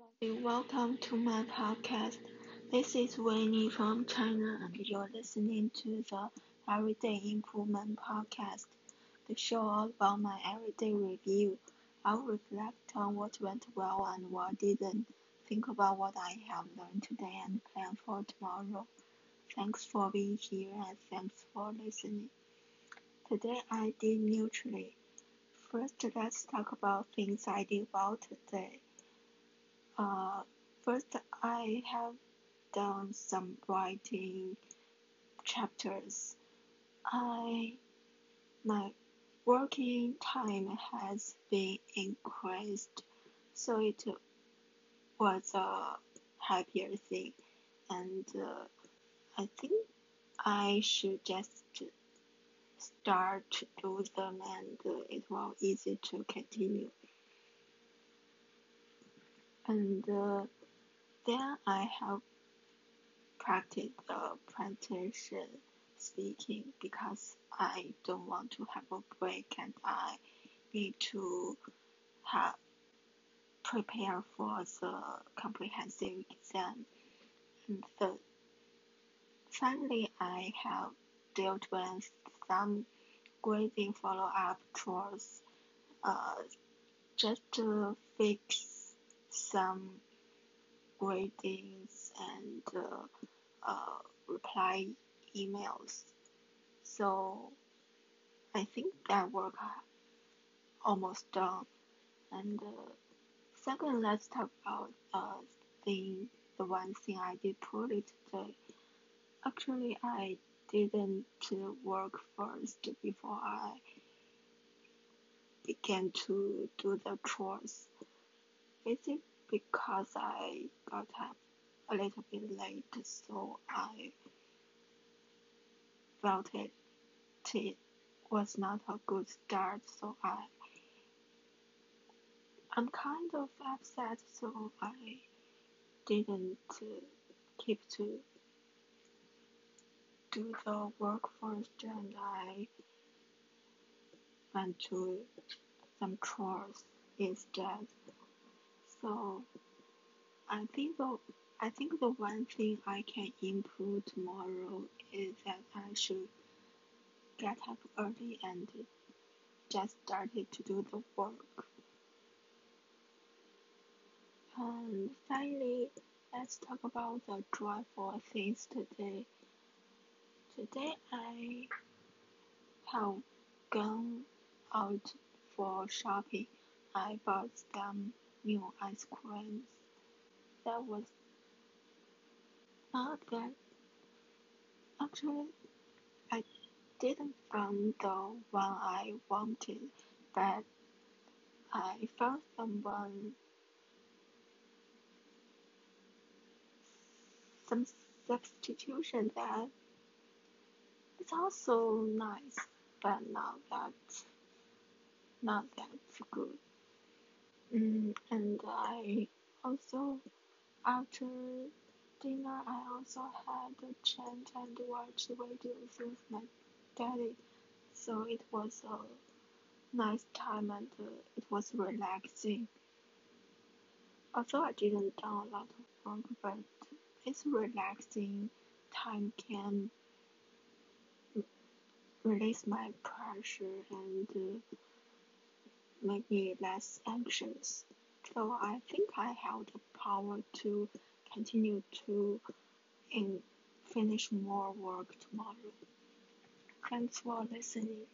everybody. Welcome to my podcast. This is Winnie from China, and you're listening to the Everyday Improvement Podcast, the show all about my everyday review. I'll reflect on what went well and what didn't, think about what I have learned today, and plan for tomorrow. Thanks for being here, and thanks for listening. Today I did neutrally. First, let's talk about things I did well today. Uh, first, I have done some writing chapters. I my working time has been increased, so it was a happier thing, and uh, I think I should just start to do them, and uh, it will easy to continue and uh, then I have practiced the presentation speaking because I don't want to have a break and I need to have prepare for the comprehensive exam. And the, finally, I have dealt with some grading follow-up chores uh, just to fix some greetings and uh, uh, reply emails. So I think that work almost done. And uh, second, let's talk about uh, the the one thing I did poorly today. Actually, I didn't work first before I began to do the chores. Basically, because I got up a little bit late, so I felt it, it was not a good start. So I, I'm kind of upset. So I didn't keep to do the work first, and I went to some chores instead. So I think the I think the one thing I can improve tomorrow is that I should get up early and just started to do the work. And finally, let's talk about the joyful things today. Today I have gone out for shopping. I bought some new ice creams. That was not that. Actually, I didn't find the one I wanted, but I found someone some substitution that it's also nice, but not that not that good. Mm, and I also, after dinner, I also had a chant and watched videos with my daddy. So it was a nice time and uh, it was relaxing. Although I didn't do a lot of work, but it's relaxing time can release my pressure and uh, make me less anxious. So I think I have the power to continue to in finish more work tomorrow. Thanks for listening.